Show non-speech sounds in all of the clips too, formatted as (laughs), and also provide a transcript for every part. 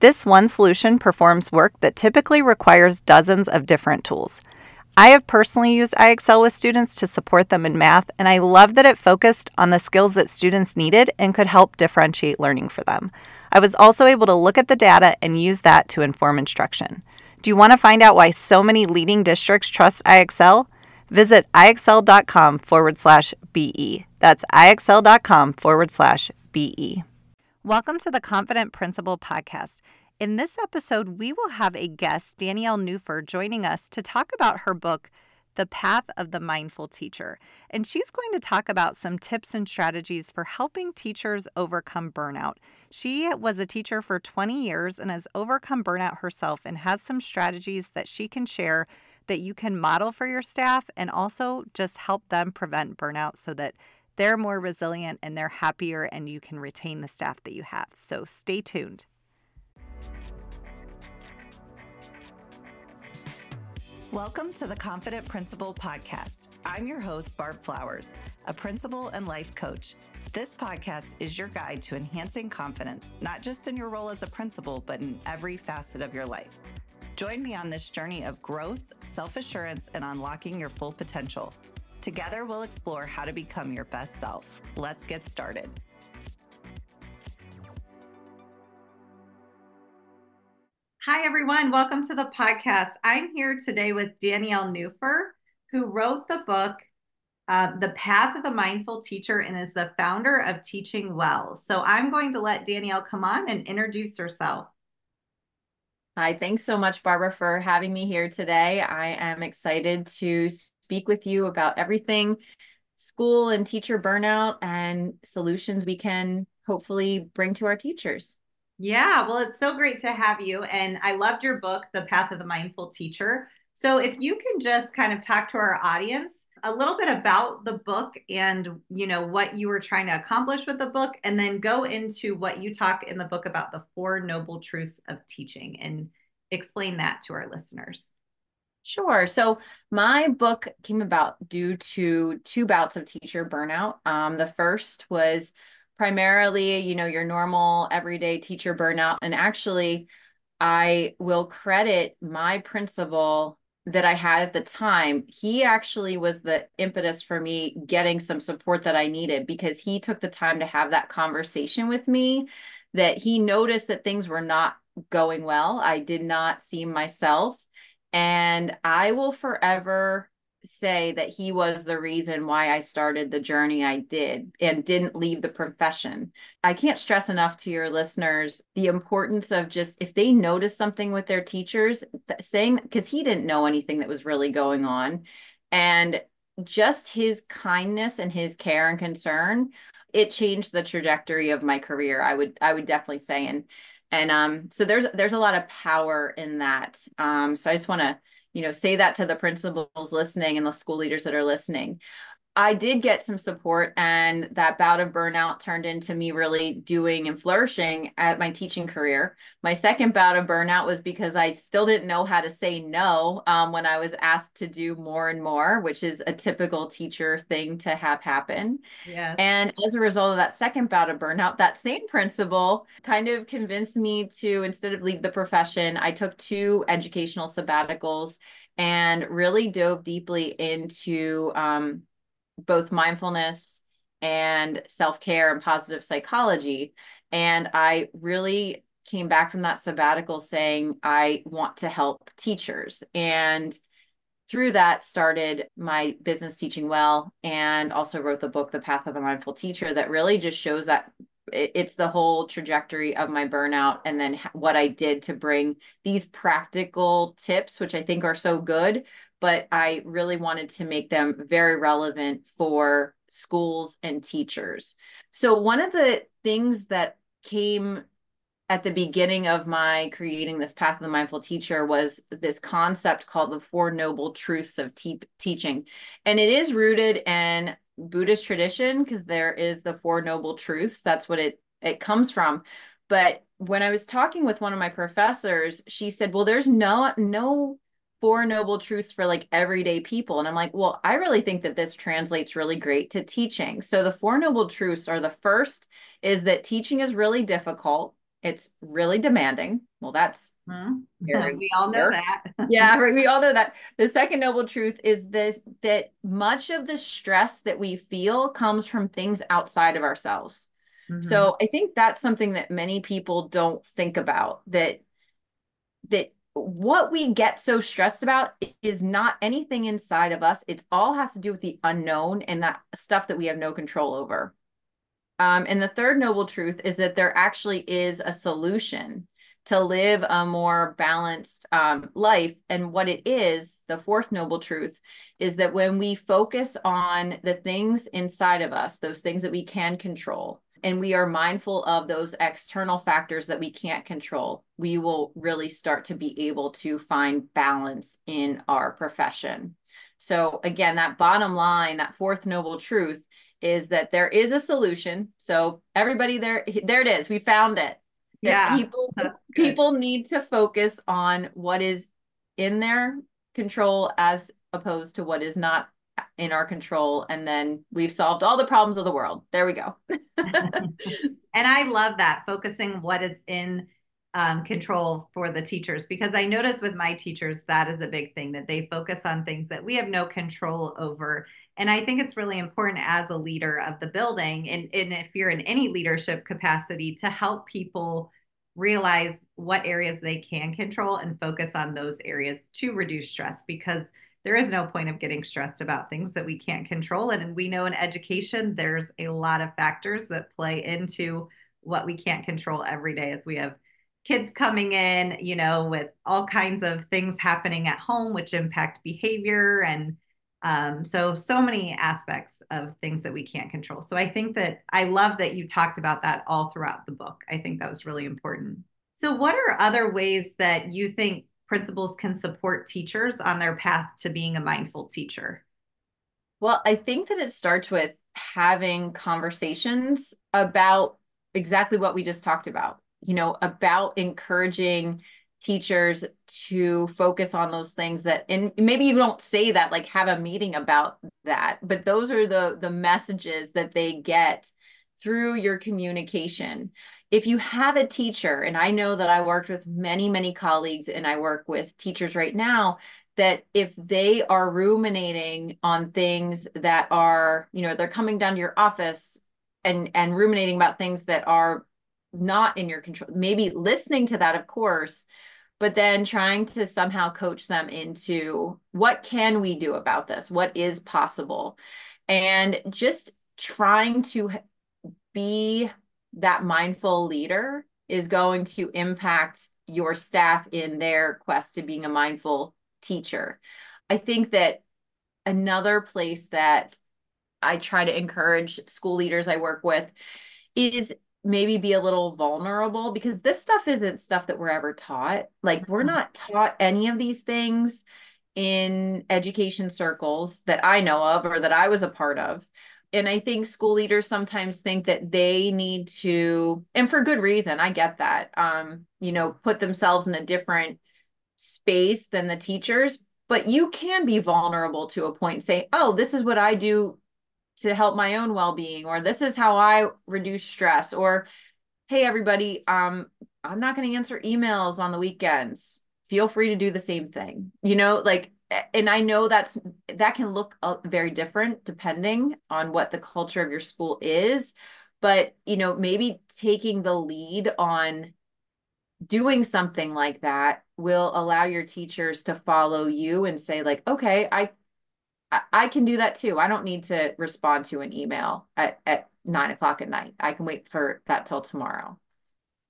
This one solution performs work that typically requires dozens of different tools. I have personally used IXL with students to support them in math, and I love that it focused on the skills that students needed and could help differentiate learning for them. I was also able to look at the data and use that to inform instruction. Do you want to find out why so many leading districts trust IXL? Visit ixl.com forward slash BE. That's ixl.com forward slash BE. Welcome to the Confident Principal Podcast. In this episode, we will have a guest, Danielle Nuhfer, joining us to talk about her book, The Path of the Mindful Teacher. And she's going to talk about some tips and strategies for helping teachers overcome burnout. She was a teacher for 20 years and has overcome burnout herself and has some strategies that she can share that you can model for your staff and also just help them prevent burnout so that they're more resilient and they're happier and you can retain the staff that you have. So stay tuned. Welcome to the Confident Principal Podcast. I'm your host, Barb Flowers, a principal and life coach. This podcast is your guide to enhancing confidence, not just in your role as a principal, but in every facet of your life. Join me on this journey of growth, self assurance, and unlocking your full potential. Together, we'll explore how to become your best self. Let's get started. Hi, everyone. Welcome to the podcast. I'm here today with Danielle Nuhfer, who wrote the book, uh, The Path of the Mindful Teacher, and is the founder of Teaching Well. So I'm going to let Danielle come on and introduce herself. Hi, thanks so much, Barbara, for having me here today. I am excited to speak with you about everything school and teacher burnout and solutions we can hopefully bring to our teachers. Yeah, well, it's so great to have you. And I loved your book, The Path of the Mindful Teacher. So if you can just kind of talk to our audience a little bit about the book and you know what you were trying to accomplish with the book and then go into what you talk in the book about the four noble truths of teaching and explain that to our listeners. Sure. So my book came about due to two bouts of teacher burnout. Um, the first was primarily, you know, your normal everyday teacher burnout. And actually, I will credit my principal that I had at the time. He actually was the impetus for me getting some support that I needed because he took the time to have that conversation with me that he noticed that things were not going well. I did not see myself and I will forever say that he was the reason why I started the journey I did and didn't leave the profession. I can't stress enough to your listeners the importance of just if they notice something with their teachers, saying because he didn't know anything that was really going on. And just his kindness and his care and concern, it changed the trajectory of my career. I would I would definitely say. And and um, so there's there's a lot of power in that um, so i just want to you know say that to the principals listening and the school leaders that are listening I did get some support, and that bout of burnout turned into me really doing and flourishing at my teaching career. My second bout of burnout was because I still didn't know how to say no um, when I was asked to do more and more, which is a typical teacher thing to have happen. Yeah. And as a result of that second bout of burnout, that same principal kind of convinced me to, instead of leave the profession, I took two educational sabbaticals and really dove deeply into um, both mindfulness and self care and positive psychology. And I really came back from that sabbatical saying, I want to help teachers. And through that started my business teaching well and also wrote the book the path of the mindful teacher that really just shows that it's the whole trajectory of my burnout and then what i did to bring these practical tips which i think are so good but I really wanted to make them very relevant for schools and teachers. So, one of the things that came at the beginning of my creating this path of the mindful teacher was this concept called the four noble truths of te- teaching. And it is rooted in buddhist tradition because there is the four noble truths. That's what it it comes from. But when i was talking with one of my professors she said well there's no no four noble truths for like everyday people and i'm like well i really think that this translates really great to teaching so the four noble truths are the first is that teaching is really difficult it's really demanding. Well, that's mm-hmm. we all know that. (laughs) yeah, right. We all know that. The second noble truth is this that much of the stress that we feel comes from things outside of ourselves. Mm-hmm. So I think that's something that many people don't think about that that what we get so stressed about is not anything inside of us. It all has to do with the unknown and that stuff that we have no control over. Um, and the third noble truth is that there actually is a solution to live a more balanced um, life. And what it is, the fourth noble truth, is that when we focus on the things inside of us, those things that we can control, and we are mindful of those external factors that we can't control, we will really start to be able to find balance in our profession. So, again, that bottom line, that fourth noble truth is that there is a solution. So everybody there, there it is. We found it. Yeah. People people need to focus on what is in their control as opposed to what is not in our control and then we've solved all the problems of the world there we go (laughs) and i love that focusing what is in um, control for the teachers because I notice with my teachers that is a big thing that they focus on things that we have no control over. And I think it's really important as a leader of the building, and, and if you're in any leadership capacity, to help people realize what areas they can control and focus on those areas to reduce stress because there is no point of getting stressed about things that we can't control. And we know in education, there's a lot of factors that play into what we can't control every day as we have kids coming in, you know, with all kinds of things happening at home, which impact behavior. And um, so, so many aspects of things that we can't control. So, I think that I love that you talked about that all throughout the book. I think that was really important. So, what are other ways that you think principals can support teachers on their path to being a mindful teacher? Well, I think that it starts with having conversations about exactly what we just talked about you know, about encouraging teachers to focus on those things that and maybe you don't say that like have a meeting about that but those are the the messages that they get through your communication if you have a teacher and i know that i worked with many many colleagues and i work with teachers right now that if they are ruminating on things that are you know they're coming down to your office and and ruminating about things that are not in your control maybe listening to that of course but then trying to somehow coach them into what can we do about this? What is possible? And just trying to be that mindful leader is going to impact your staff in their quest to being a mindful teacher i think that another place that i try to encourage school leaders i work with is maybe be a little vulnerable because this stuff isn't stuff that we're ever taught. Like we're mm-hmm. not taught any of these things in education circles that I know of or that I was a part of. And I think school leaders sometimes think that they need to, and for good reason, I get that, um, you know, put themselves in a different space than the teachers. But you can be vulnerable to a point say, oh, this is what I do to help my own well-being or this is how I reduce stress or hey everybody um I'm not going to answer emails on the weekends feel free to do the same thing you know like and I know that's that can look very different depending on what the culture of your school is but you know maybe taking the lead on doing something like that will allow your teachers to follow you and say like okay i I, can do that too. I don't need to respond to an email at, at nine o'clock at night. I can wait for that till tomorrow.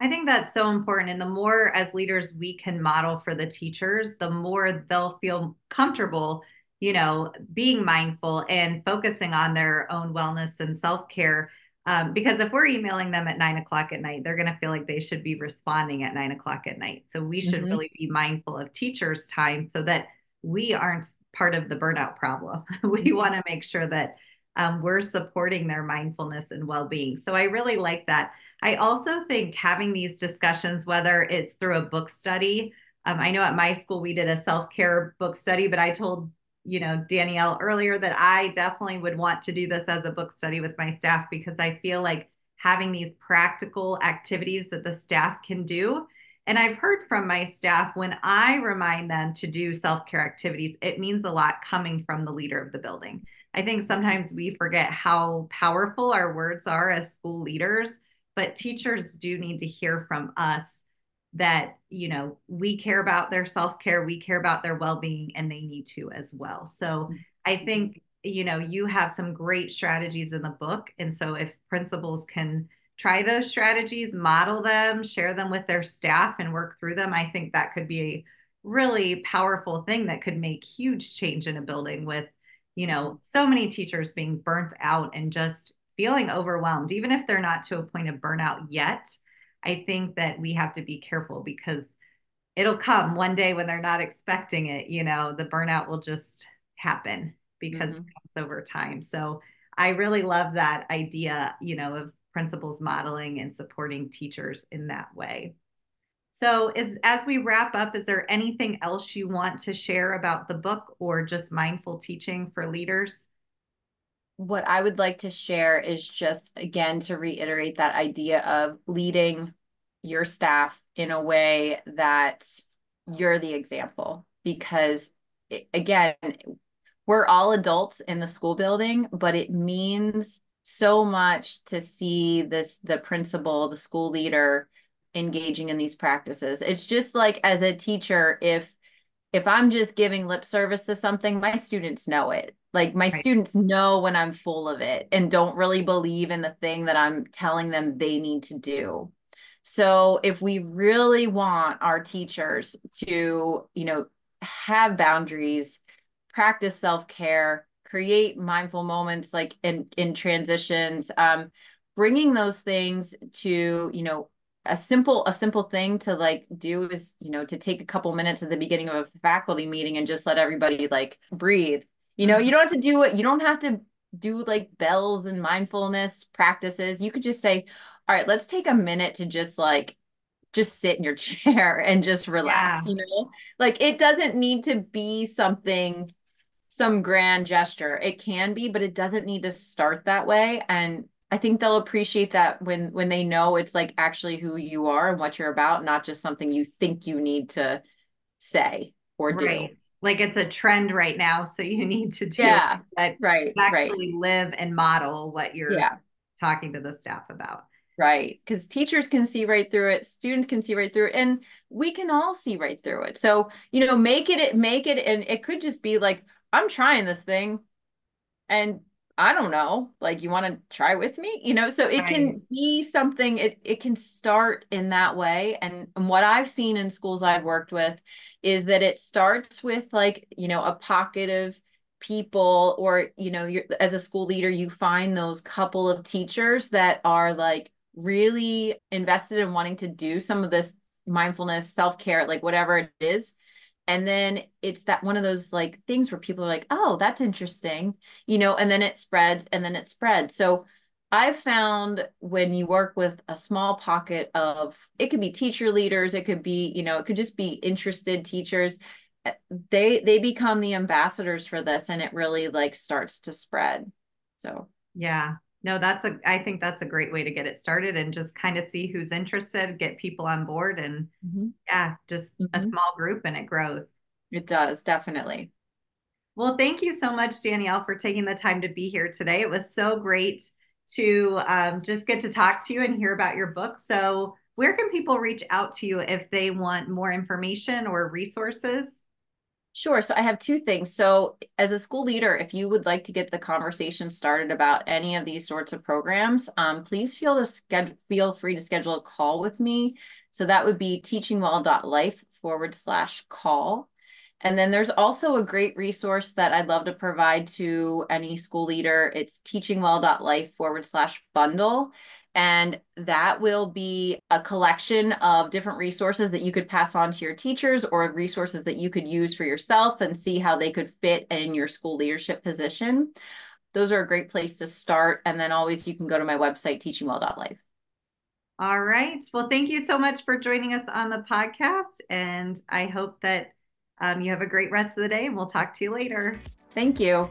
I think that's so important. And the more as leaders we can model for the teachers, the more they'll feel comfortable, you know, being mindful and focusing on their own wellness and self care. Um, because if we're emailing them at nine o'clock at night, they're going to feel like they should be responding at nine o'clock at night. So we should mm-hmm. really be mindful of teachers' time so that we aren't part of the burnout problem. (laughs) we mm-hmm. want to make sure that um, we're supporting their mindfulness and well being. So I really like that. I also think having these discussions, whether it's through a book study, um, I know at my school we did a self care book study, but I told you know Danielle earlier that I definitely would want to do this as a book study with my staff because I feel like having these practical activities that the staff can do. And I've heard from my staff when I remind them to do self care activities, it means a lot coming from the leader of the building. I think sometimes we forget how powerful our words are as school leaders, but teachers do need to hear from us that, you know, we care about their self care, we care about their well being, and they need to as well. So I mm-hmm. think, you know, you have some great strategies in the book. And so if principals can, try those strategies, model them, share them with their staff, and work through them, I think that could be a really powerful thing that could make huge change in a building with you know, so many teachers being burnt out and just feeling overwhelmed, even if they're not to a point of burnout yet. I think that we have to be careful because it'll come one day when they're not expecting it. You know, the burnout will just happen because mm-hmm. it comes over time. So I really love that idea, you know, of principals modeling and supporting teachers in that way. So, is as we wrap up, is there anything else you want to share about the book or just mindful teaching for leaders? What I would like to share is just again to reiterate that idea of leading your staff in a way that you're the example because again we're all adults in the school building but it means so much to see this the principal the school leader engaging in these practices. It's just like as a teacher, if if I'm just giving lip service to something, my students know it. Like my right. students know when I'm full of it and don't really believe in the thing that I'm telling them they need to do. So if we really want our teachers to, you know, have boundaries, practice self-care, create mindful moments like in in transitions, um, bringing those things to, you know, a simple a simple thing to like do is you know to take a couple minutes at the beginning of a faculty meeting and just let everybody like breathe. You know you mm-hmm. don't have to do it you don't have to do like bells and mindfulness practices. You could just say all right let's take a minute to just like just sit in your (laughs) chair and just relax yeah. you know? Like it doesn't need to be something some grand gesture. It can be but it doesn't need to start that way. And I think they'll appreciate that when when they know it's like actually who you are and what you're about, not just something you think you need to say or do. Right. Like it's a trend right now, so you need to do yeah, that right, actually right. live and model what you're yeah. talking to the staff about. Right. Because teachers can see right through it, students can see right through it, and we can all see right through it. So, you know, make it make it and it could just be like, I'm trying this thing and I don't know, like you want to try with me, you know? So it right. can be something, it, it can start in that way. And, and what I've seen in schools I've worked with is that it starts with like, you know, a pocket of people or, you know, you're as a school leader, you find those couple of teachers that are like really invested in wanting to do some of this mindfulness, self-care, like whatever it is and then it's that one of those like things where people are like oh that's interesting you know and then it spreads and then it spreads. So i've found when you work with a small pocket of it could be teacher leaders it could be you know it could just be interested teachers eh, they they become the ambassadors for this and it really like starts to spread. So yeah no that's a i think that's a great way to get it started and just kind of see who's interested get people on board and mm-hmm. yeah just mm-hmm. a small group and it grows. It does definitely. Well thank you so much danielle for taking the time to be here today. It was so great to um, just get to talk to you and hear about your book. So where can people reach out to you if they want more information or resources Sure. So I have two things. So, as a school leader, if you would like to get the conversation started about any of these sorts of programs, um, please feel to schedule, feel free to schedule a call with me. So that would be teachingwell.life forward slash call. And then there's also a great resource that I'd love to provide to any school leader. It's teachingwell.life forward slash bundle. And that will be a collection of different resources that you could pass on to your teachers or resources that you could use for yourself and see how they could fit in your school leadership position. Those are a great place to start. And then always you can go to my website, teachingwell.life. All right. Well, thank you so much for joining us on the podcast. And I hope that um, you have a great rest of the day and we'll talk to you later. Thank you.